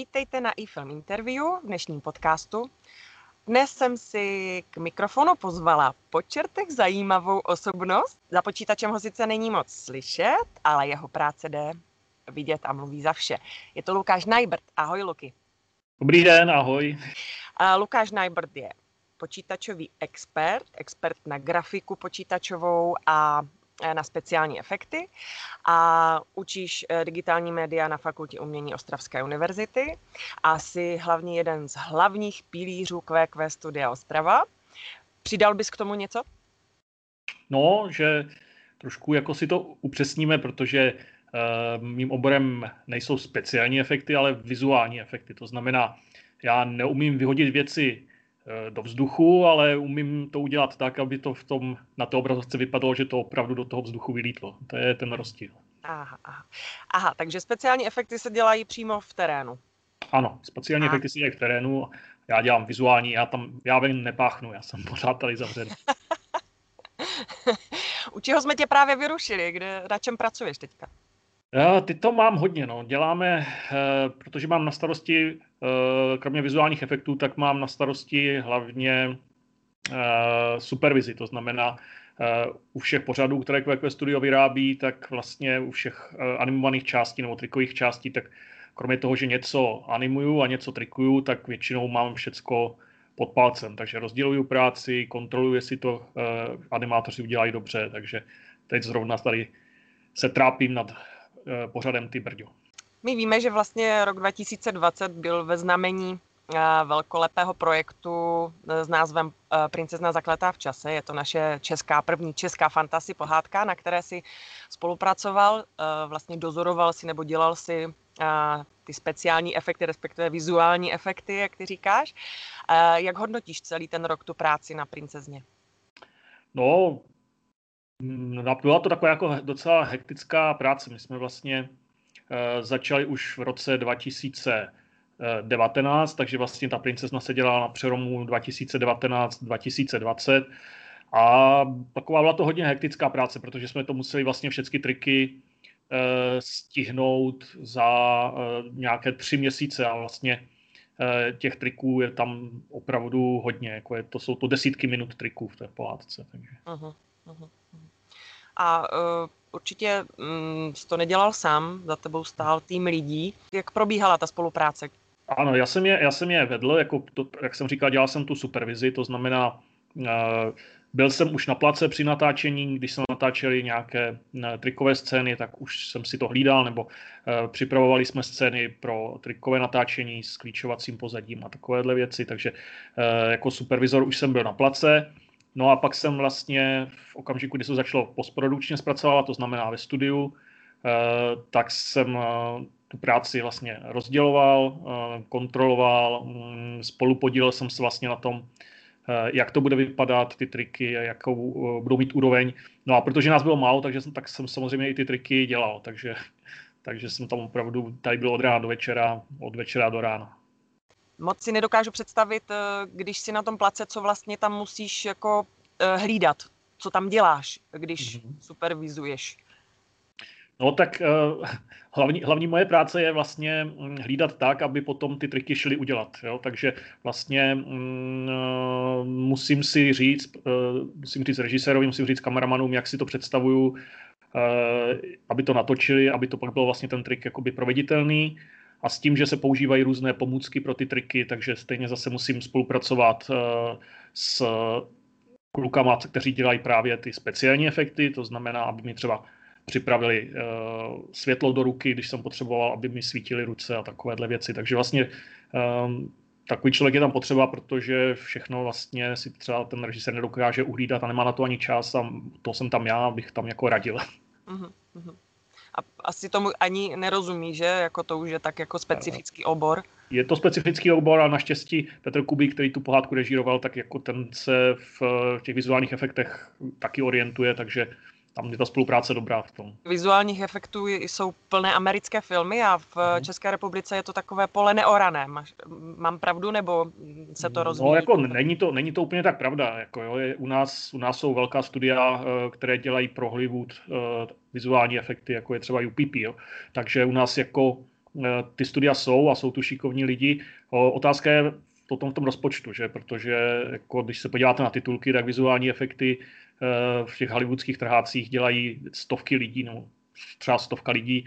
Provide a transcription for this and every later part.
vítejte na iFilm Interview v dnešním podcastu. Dnes jsem si k mikrofonu pozvala po čertech zajímavou osobnost. Za počítačem ho sice není moc slyšet, ale jeho práce jde vidět a mluví za vše. Je to Lukáš Najbrt. Ahoj, Luky. Dobrý den, ahoj. A Lukáš Najbrt je počítačový expert, expert na grafiku počítačovou a na speciální efekty a učíš eh, digitální média na Fakultě umění Ostravské univerzity a jsi hlavně jeden z hlavních pilířů QQ Studia Ostrava. Přidal bys k tomu něco? No, že trošku jako si to upřesníme, protože uh, mým oborem nejsou speciální efekty, ale vizuální efekty. To znamená, já neumím vyhodit věci Eh, do vzduchu, ale umím to udělat tak, aby to v tom, na té obrazovce vypadalo, že to opravdu do toho vzduchu vylítlo. To je ten rozdíl. Aha, aha. aha takže speciální efekty se dělají přímo v terénu. Ano, speciální aha. efekty se dělají v terénu. Já dělám vizuální, já tam, já ven nepáchnu, já jsem pořád tady zavřený. U čeho jsme tě právě vyrušili? Kde, na čem pracuješ teďka? Já, ty to mám hodně, no. Děláme, eh, protože mám na starosti, eh, kromě vizuálních efektů, tak mám na starosti hlavně eh, supervizi, to znamená u všech pořadů, které QQ Studio vyrábí, tak vlastně u všech animovaných částí nebo trikových částí, tak kromě toho, že něco animuju a něco trikuju, tak většinou mám všecko pod palcem, takže rozděluju práci, kontroluju, jestli to animátoři udělají dobře, takže teď zrovna tady se trápím nad Eh, pořadem Ty Brďo. My víme, že vlastně rok 2020 byl ve znamení eh, velkolepého projektu eh, s názvem Princezna zakletá v čase. Je to naše česká, první česká fantasy pohádka, na které si spolupracoval, vlastně dozoroval si nebo dělal si ty speciální efekty, respektive vizuální efekty, jak ty říkáš. Jak hodnotíš celý ten rok tu práci na princezně? No, no, byla to taková jako docela hektická práce. My jsme vlastně uh, začali už v roce 2019, takže vlastně ta princezna se dělala na přeromu 2019-2020 a taková byla to hodně hektická práce, protože jsme to museli vlastně všechny triky uh, stihnout za uh, nějaké tři měsíce a vlastně těch triků je tam opravdu hodně, jako je, to jsou to desítky minut triků v té pohádce. Takže. Uh-huh, uh-huh a uh, určitě um, jsi to nedělal sám, za tebou stál tým lidí. Jak probíhala ta spolupráce? Ano, já jsem je, já jsem je vedl, jako to, jak jsem říkal, dělal jsem tu supervizi, to znamená, uh, byl jsem už na place při natáčení, když jsme natáčeli nějaké uh, trikové scény, tak už jsem si to hlídal, nebo připravovali jsme scény pro trikové natáčení s klíčovacím pozadím a takovéhle věci, takže jako supervizor už jsem byl na place. No a pak jsem vlastně v okamžiku, kdy se začalo postprodukčně zpracovávat, to znamená ve studiu, eh, tak jsem eh, tu práci vlastně rozděloval, eh, kontroloval, mm, spolupodílel jsem se vlastně na tom, jak to bude vypadat, ty triky, jakou budou mít úroveň. No a protože nás bylo málo, takže jsem, tak jsem samozřejmě i ty triky dělal, takže, takže jsem tam opravdu, tady byl od rána do večera, od večera do rána moc si nedokážu představit, eh, když si na tom place, co vlastně tam musíš jako eh, hlídat, co tam děláš, když mm-hmm. supervizuješ. No tak uh, hlavní, hlavní moje práce je vlastně mm, hlídat tak, aby potom ty triky šly udělat. Jo? Takže vlastně uh, musím si říct, uh, musím říct režisérovi, musím říct kameramanům, jak si to představuju, uh, aby to natočili, aby to pak byl vlastně ten trik jakoby proveditelný a s tím, že se používají různé pomůcky pro ty triky, takže stejně zase musím spolupracovat uh, s klukama, kteří dělají právě ty speciální efekty, to znamená, aby mi třeba připravili uh, světlo do ruky, když jsem potřeboval, aby mi svítily ruce a takovéhle věci. Takže vlastně um, takový člověk je tam potřeba, protože všechno vlastně si třeba ten režisér nedokáže uhlídat a nemá na to ani čas a to jsem tam já, abych tam jako radil. Uh-huh, uh-huh a asi tomu ani nerozumí, že? Jako to už je tak jako specifický obor. Je to specifický obor a naštěstí Petr Kubík, který tu pohádku režíroval, tak jako ten se v těch vizuálních efektech taky orientuje, takže tam je ta spolupráce dobrá v tom. Vizuálních efektů jsou plné americké filmy a v mm. České republice je to takové pole neorané. mám pravdu, nebo se to rozvíjí? No, jako není to, není to úplně tak pravda. Jako, jo, je, u, nás, u nás jsou velká studia, eh, které dělají pro Hollywood uh, vizuální efekty, jako je třeba UPP. Jo. Takže u nás jako ty studia jsou a jsou tu šikovní lidi. Otázka je potom v tom rozpočtu, že? protože jako, když se podíváte na titulky, tak vizuální efekty v těch hollywoodských trhácích dělají stovky lidí, no, třeba stovka lidí,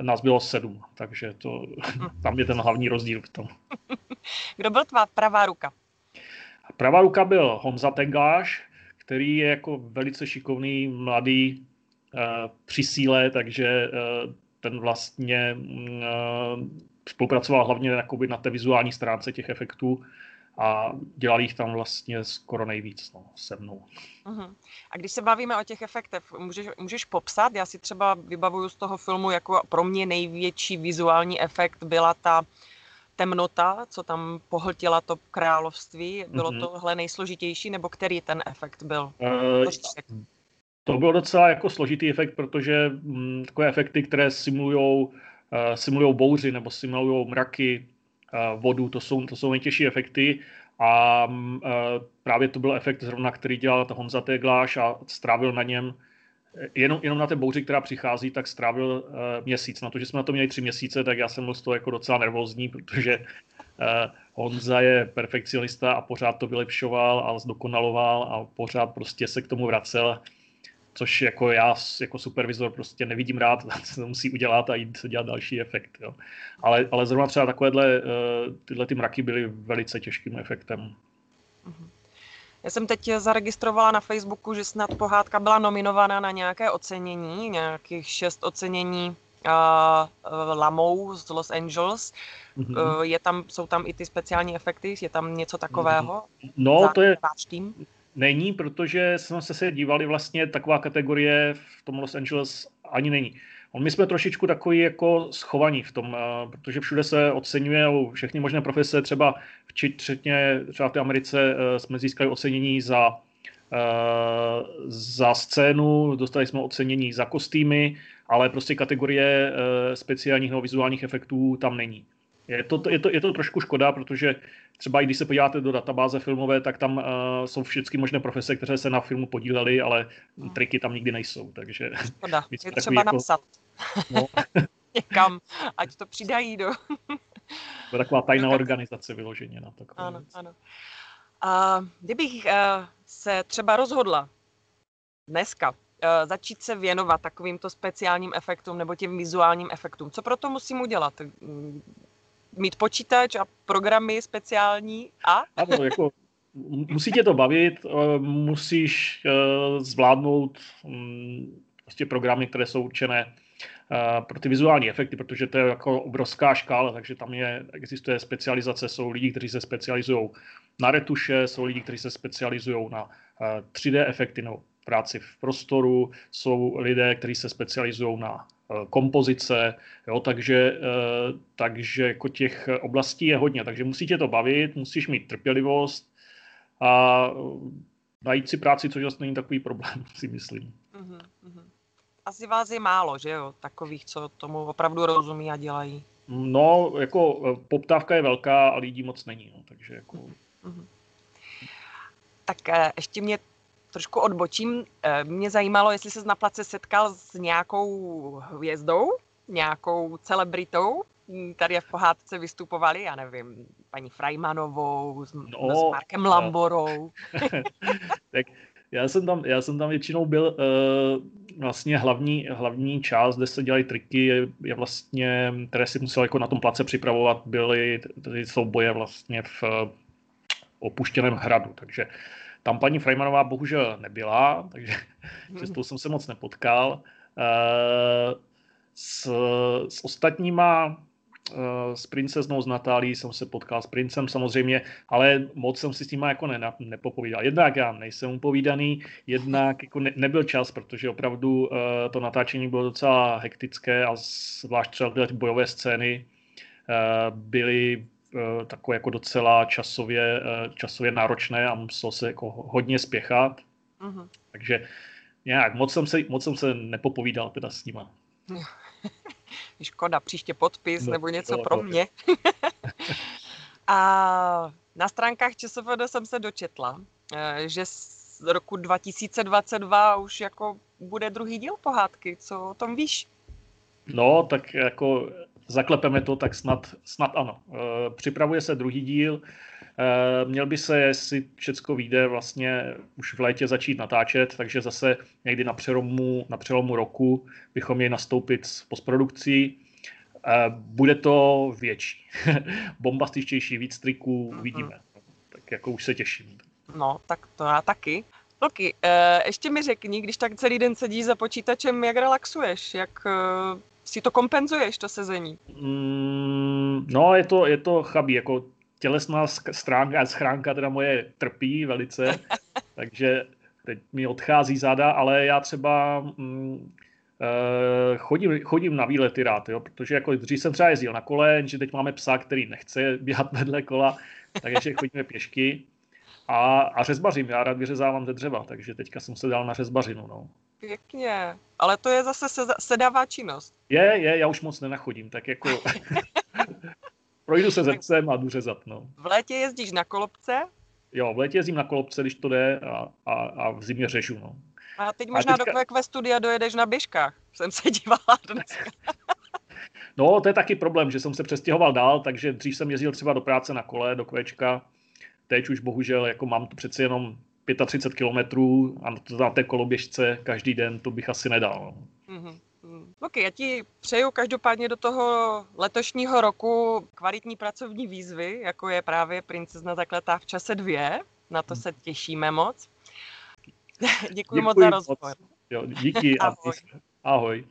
nás bylo sedm, takže to, tam je ten hlavní rozdíl v tom. Kdo byl tvá pravá ruka? Pravá ruka byl Honza Tengáš, který je jako velice šikovný, mladý, uh, při síle, takže ten vlastně uh, spolupracoval hlavně jakoby na té vizuální stránce těch efektů a dělal jich tam vlastně skoro nejvíc no, se mnou. Uh-huh. A když se bavíme o těch efektech, můžeš, můžeš popsat? Já si třeba vybavuju z toho filmu, jako pro mě největší vizuální efekt byla ta temnota, co tam pohltila to království. Bylo uh-huh. tohle nejsložitější, nebo který ten efekt byl? Uh, to byl docela jako složitý efekt, protože m, mm, takové efekty, které simulují uh, simulujou bouři nebo simulují mraky, uh, vodu, to jsou, to jsou nejtěžší efekty a uh, právě to byl efekt zrovna, který dělal Honza Tegláš a strávil na něm jenom, jenom na té bouři, která přichází, tak strávil uh, měsíc. Na to, že jsme na to měli tři měsíce, tak já jsem byl z toho jako docela nervózní, protože uh, Honza je perfekcionista a pořád to vylepšoval a zdokonaloval a pořád prostě se k tomu vracel což jako já jako supervizor prostě nevidím rád, se to musí udělat a jít dělat další efekt. Jo. Ale, ale zrovna třeba takovéhle, uh, tyhle ty mraky byly velice těžkým efektem. Já jsem teď zaregistrovala na Facebooku, že snad pohádka byla nominovaná na nějaké ocenění, nějakých šest ocenění uh, Lamou z Los Angeles. Mm-hmm. Uh, je tam, jsou tam i ty speciální efekty, je tam něco takového? No, to je? Není, protože jsme se dívali vlastně, taková kategorie v tom Los Angeles ani není. My jsme trošičku takový jako schovaní v tom, eh, protože všude se oceňuje všechny možné profese, třeba včetně třeba v té Americe eh, jsme získali ocenění za, eh, za scénu, dostali jsme ocenění za kostýmy, ale prostě kategorie speciálních nebo vizuálních efektů tam není. Je to, je, to, je to trošku škoda, protože třeba i když se podíváte do databáze filmové, tak tam uh, jsou všechny možné profese, které se na filmu podílely, ale triky tam nikdy nejsou. Takže škoda, je třeba jako, napsat. No. Někam, ať to přidají do... to je taková tajná organizace vyloženě na to. Ano, ano. A kdybych uh, se třeba rozhodla dneska uh, začít se věnovat takovýmto speciálním efektům nebo těm vizuálním efektům, co pro to musím udělat? Mít počítač a programy speciální a? Ano, jako musí tě to bavit, eh, musíš eh, zvládnout mm, prostě programy, které jsou určené eh, pro ty vizuální efekty, protože to je jako obrovská škála, takže tam je, existuje specializace, jsou lidi, kteří se specializují na retuše, jsou lidi, kteří se specializují na 3D efekty nebo práci v prostoru, jsou lidé, kteří se specializují na Eh, kompozice, jo, takže, eh, takže jako těch oblastí je hodně, takže musí tě to bavit, musíš mít trpělivost a najít si práci, což vlastně není takový problém, si myslím. Uh-huh, Asi vás je málo, že jo, takových, co tomu opravdu rozumí a dělají. No, jako eh, poptávka je velká a lidí moc není, no, takže jako... Uh-huh. Tak ještě mě trošku odbočím. Eh, mě zajímalo, jestli se na place setkal s nějakou hvězdou, nějakou celebritou. Tady v pohádce vystupovali, já nevím, paní Frajmanovou, s, no, s Markem Lamborou. tak já jsem tam, já jsem tam většinou byl, uh, vlastně hlavní, hlavní část, kde se dělají triky, je, je vlastně, které si musel jako na tom place připravovat, byly ty souboje vlastně v uh, opuštěném hradu, takže uh, tam paní Freimanová bohužel nebyla, takže s tou jsem se moc nepotkal. Eh, s, s ostatníma, eh, s princeznou, s Natálí jsem se potkal, s princem samozřejmě, ale moc jsem si s nima jako ne, nepopovídal. Jednak já nejsem upovídaný, jednak jako ne, nebyl čas, protože opravdu eh, to natáčení bylo docela hektické a zvlášť třeba ty bojové scény byly takové jako docela časově, eh, časově náročné a muselo se jako hodně spěchat. Uh-huh. Takže nějak moc jsem, se, moc jsem se nepopovídal teda s nima. Škoda, příště podpis no, nebo něco pro mě. a na stránkách ČSFD jsem se dočetla, eh, že z roku 2022 už jako bude druhý díl pohádky. Co o tom víš? No, tak jako zaklepeme to, tak snad, snad ano. Připravuje se druhý díl, Měl by se, jestli všechno vyjde, vlastně už v létě začít natáčet, takže zase někdy na přelomu, na přelomu roku bychom měli nastoupit s postprodukcí. Bude to větší, bombastičtější, víc triků, uvidíme. Tak jako už se těším. No, tak to já taky. Loki, eh, ještě mi řekni, když tak celý den sedíš za počítačem, jak relaxuješ, jak eh, si to kompenzuješ, to sezení? Mm, no, je to, je to chabý, jako tělesná stránka, schránka teda moje trpí velice, takže teď mi odchází záda, ale já třeba mm, uh, chodím, chodím na výlety rád, jo, protože jako dřív jsem třeba jezdil na kole, že teď máme psa, který nechce běhat vedle kola, takže chodíme pěšky. A, a řezbařím, já rád vyřezávám ze dřeva, takže teďka jsem se dal na řezbařinu. No. Pěkně, ale to je zase sedavá činnost. Je, je, já už moc nenachodím, tak jako projdu se zrcem a jdu řezat. No. V létě jezdíš na kolobce? Jo, v létě jezdím na kolobce, když to jde a, a, a v zimě řežu. No. A teď možná a teďka... do QQ studia dojedeš na běžkách. Jsem se dívala dneska. no, to je taky problém, že jsem se přestěhoval dál, takže dřív jsem jezdil třeba do práce na kole, do Kvečka, Teď už bohužel jako mám to přeci jenom 35 kilometrů a na té koloběžce každý den to bych asi nedal. Mm-hmm. Ok, já ti přeju každopádně do toho letošního roku kvalitní pracovní výzvy, jako je právě Princezna zakletá v čase dvě. Na to se těšíme moc. Děkuji, Děkuji moc za rozhovor. Jo, díky. Ahoj. Ahoj.